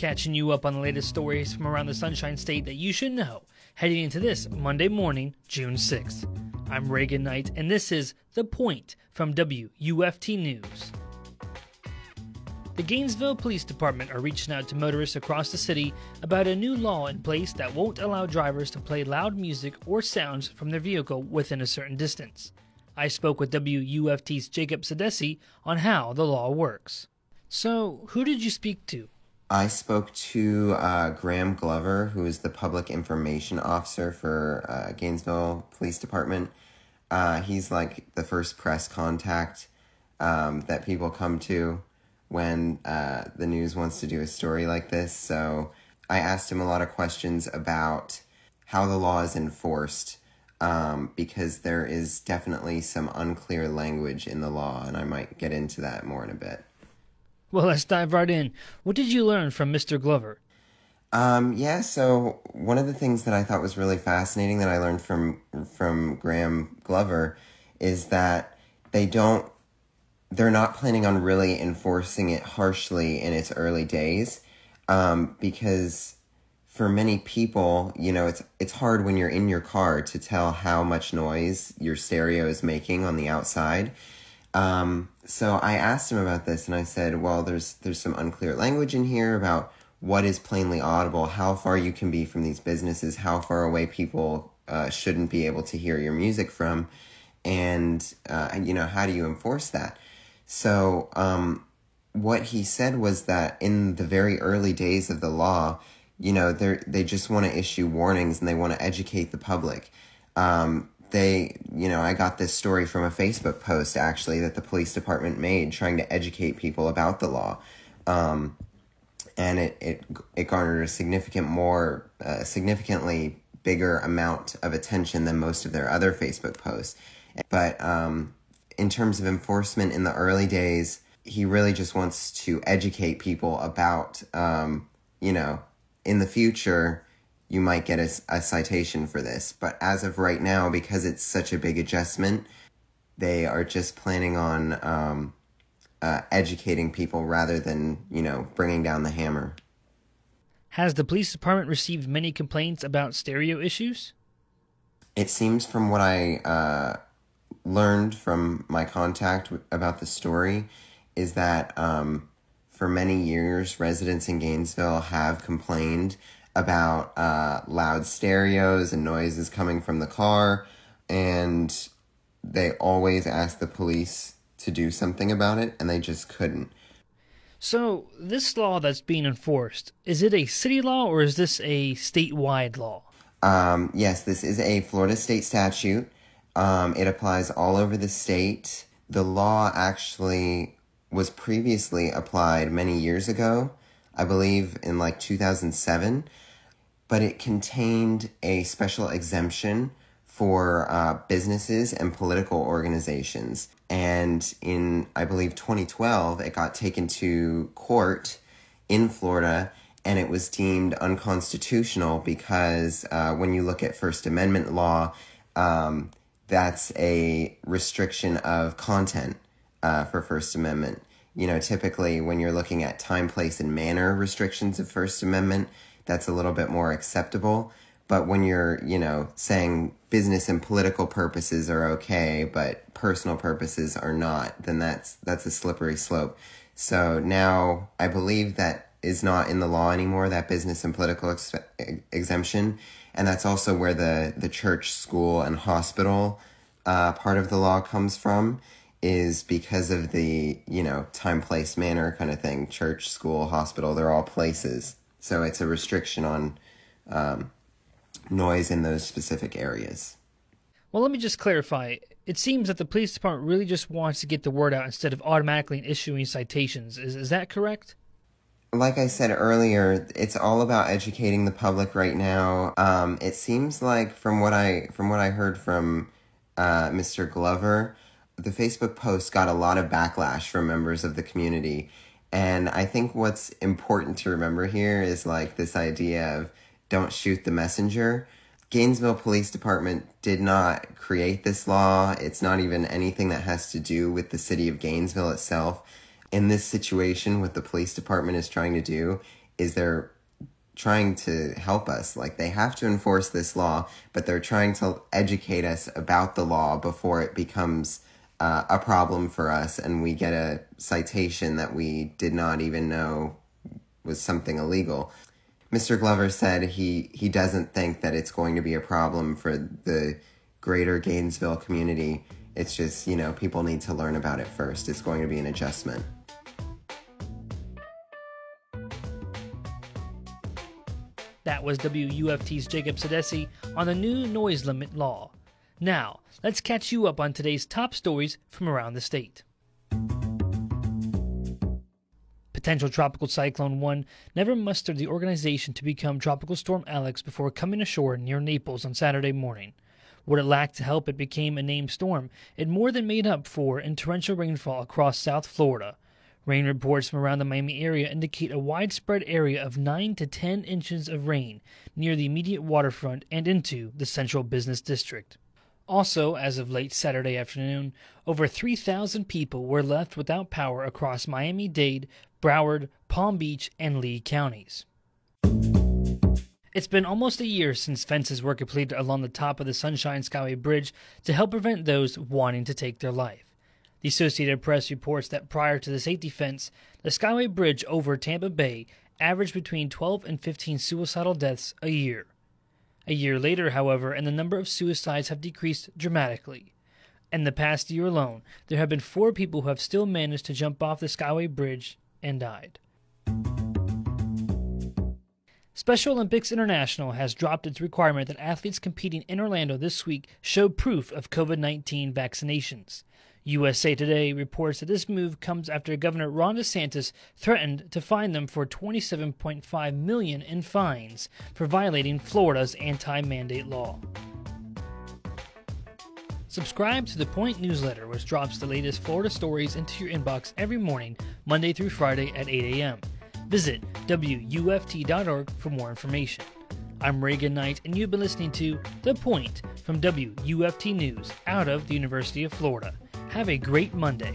catching you up on the latest stories from around the Sunshine State that you should know heading into this Monday morning, June 6th. I'm Reagan Knight, and this is The Point from WUFT News. The Gainesville Police Department are reaching out to motorists across the city about a new law in place that won't allow drivers to play loud music or sounds from their vehicle within a certain distance. I spoke with WUFT's Jacob Sedesse on how the law works. So, who did you speak to? I spoke to uh, Graham Glover, who is the public information officer for uh, Gainesville Police Department. Uh, he's like the first press contact um, that people come to when uh, the news wants to do a story like this. So I asked him a lot of questions about how the law is enforced um, because there is definitely some unclear language in the law, and I might get into that more in a bit. Well, let's dive right in. What did you learn from Mr. Glover? Um, yeah, so one of the things that I thought was really fascinating that I learned from from Graham Glover is that they don't they're not planning on really enforcing it harshly in its early days um, because for many people you know it's it's hard when you're in your car to tell how much noise your stereo is making on the outside um, so I asked him about this and I said well there's there's some unclear language in here about what is plainly audible how far you can be from these businesses how far away people uh, shouldn't be able to hear your music from and uh, you know how do you enforce that so, um, what he said was that in the very early days of the law, you know, they they just want to issue warnings and they want to educate the public. Um, they, you know, I got this story from a Facebook post actually that the police department made trying to educate people about the law. Um, and it, it, it garnered a significant more, uh, significantly bigger amount of attention than most of their other Facebook posts. But, um, in terms of enforcement in the early days, he really just wants to educate people about, um, you know, in the future, you might get a, a citation for this. But as of right now, because it's such a big adjustment, they are just planning on um, uh, educating people rather than, you know, bringing down the hammer. Has the police department received many complaints about stereo issues? It seems from what I uh, learned from my contact about the story is that um, for many years, residents in Gainesville have complained about uh, loud stereos and noises coming from the car, and they always ask the police to do something about it, and they just couldn't. So, this law that's being enforced, is it a city law or is this a statewide law? Um, yes, this is a Florida state statute. Um, it applies all over the state. The law actually was previously applied many years ago, I believe in like 2007, but it contained a special exemption for uh, businesses and political organizations. And in, I believe, 2012, it got taken to court in Florida and it was deemed unconstitutional because uh, when you look at First Amendment law, um, that's a restriction of content uh, for First Amendment. You know, typically when you're looking at time, place, and manner restrictions of First Amendment, that's a little bit more acceptable. But when you're, you know, saying business and political purposes are okay, but personal purposes are not, then that's that's a slippery slope. So now I believe that is not in the law anymore. That business and political ex- exemption and that's also where the the church, school, and hospital uh, part of the law comes from. Is because of the you know time, place, manner kind of thing. Church, school, hospital, they're all places, so it's a restriction on um, noise in those specific areas. Well, let me just clarify. It seems that the police department really just wants to get the word out instead of automatically issuing citations. Is is that correct? like I said earlier, it's all about educating the public right now. Um, it seems like from what I from what I heard from uh, Mr. Glover, the Facebook post got a lot of backlash from members of the community, and I think what's important to remember here is like this idea of don't shoot the messenger. Gainesville Police Department did not create this law. It's not even anything that has to do with the city of Gainesville itself in this situation, what the police department is trying to do is they're trying to help us. Like they have to enforce this law, but they're trying to educate us about the law before it becomes uh, a problem for us and we get a citation that we did not even know was something illegal. Mr. Glover said he, he doesn't think that it's going to be a problem for the greater Gainesville community. It's just, you know, people need to learn about it first. It's going to be an adjustment. That was WUFT's Jacob Sedesse on the new noise limit law. Now, let's catch you up on today's top stories from around the state. Potential Tropical Cyclone 1 never mustered the organization to become Tropical Storm Alex before coming ashore near Naples on Saturday morning. What it lacked to help it became a named storm, it more than made up for in torrential rainfall across South Florida. Rain reports from around the Miami area indicate a widespread area of 9 to 10 inches of rain near the immediate waterfront and into the central business district. Also, as of late Saturday afternoon, over 3,000 people were left without power across Miami Dade, Broward, Palm Beach, and Lee counties. It's been almost a year since fences were completed along the top of the Sunshine Skyway Bridge to help prevent those wanting to take their life. The Associated Press reports that prior to the safety fence, the Skyway Bridge over Tampa Bay averaged between 12 and 15 suicidal deaths a year. A year later, however, and the number of suicides have decreased dramatically. In the past year alone, there have been four people who have still managed to jump off the Skyway Bridge and died. Special Olympics International has dropped its requirement that athletes competing in Orlando this week show proof of COVID 19 vaccinations. USA Today reports that this move comes after Governor Ron DeSantis threatened to fine them for 27.5 million in fines for violating Florida's anti-mandate law. Subscribe to the Point newsletter, which drops the latest Florida stories into your inbox every morning, Monday through Friday at 8 a.m. Visit WUFT.org for more information. I'm Reagan Knight, and you've been listening to The Point from WUFT News out of the University of Florida. Have a great Monday.